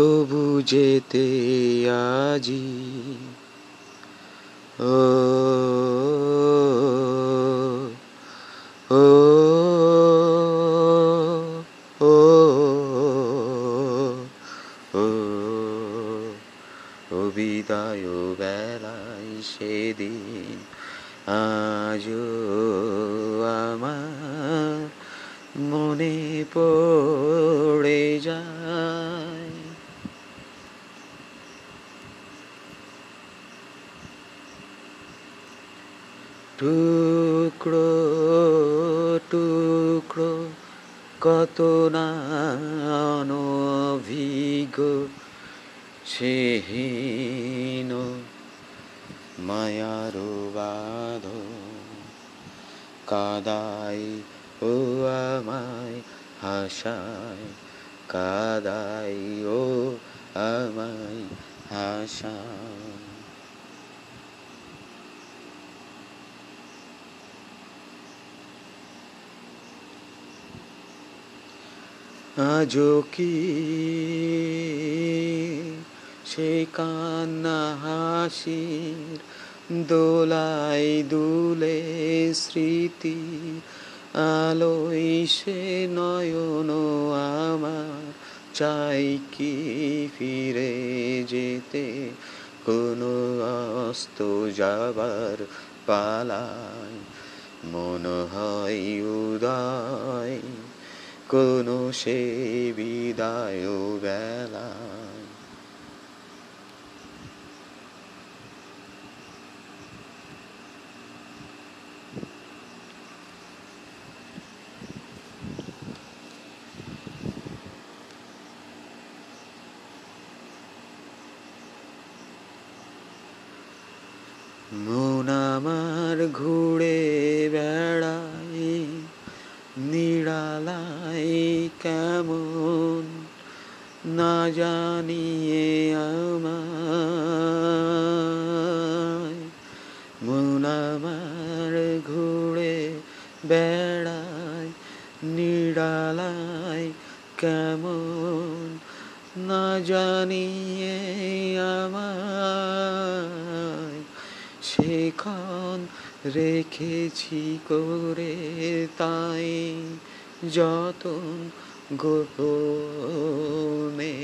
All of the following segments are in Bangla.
তবু যেতে আজি। ও ও ও বিদায় বেলায় সেদিন আজও আমার মনে পড়ে যায় টুকরো টুকরো, কত না অনভিজ্ঞ, সেহীন মায়ার বাধ। কাদাই ও আমায় হাসায় কাদাই ও আমায় হাসায়। আজও কি সে কান্না হাসির দোলাই দুলে স্মৃতি আলোই সে নয়ন আমার চাই কি ফিরে যেতে? কোনো অস্ত যাবার পালায় মন হয় উদয় কোনো সে বিদায় বেলায় মন আমার ঘুরে আমায়। মন আমার ঘুরে বেড়ায় নিড়ালাই কেমন না জানিয়ে আমায়। সেখান রেখেছি করে তাই যতন গোপনে।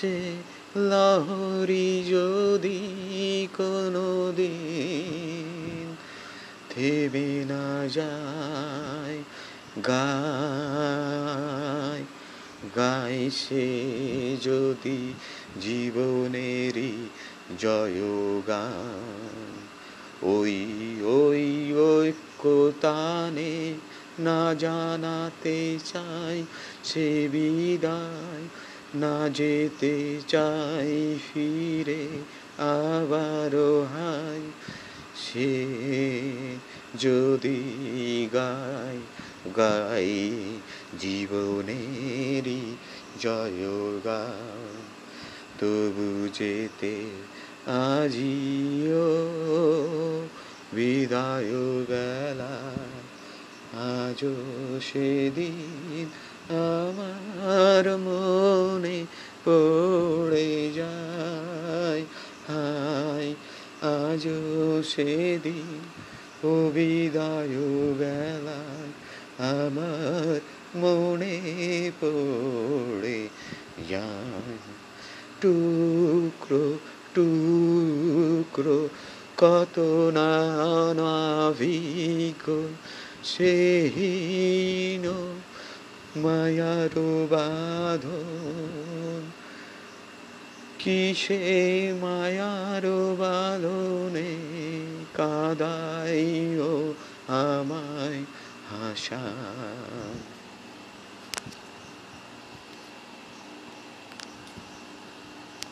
সে লহরি যদি কোনো দিন থেমে না যায় গায় গায় সে যদি জীবনেরই জয়গান। ওই ওই ঐক্যতানে না জানাতে চাই সে বিদায় না যেতে চাই ফিরে আবারও হাই। সে যদি গাই গাই জীবনেরই জয় জয়গান তবু যেতে আজিও বিদায় বেলা আজও সেদিন আমার মনে পড়ে যায়। হায়, আজও সেদিন ও বিদায় বেলায় আমার মনে পড়ে যায়। টুকরো টুকরো, কত না নাভিক সেহীন মায়ার বাঁধন। কিসে মায়ার বাঁধনে কাদাই ও আমায় হাসা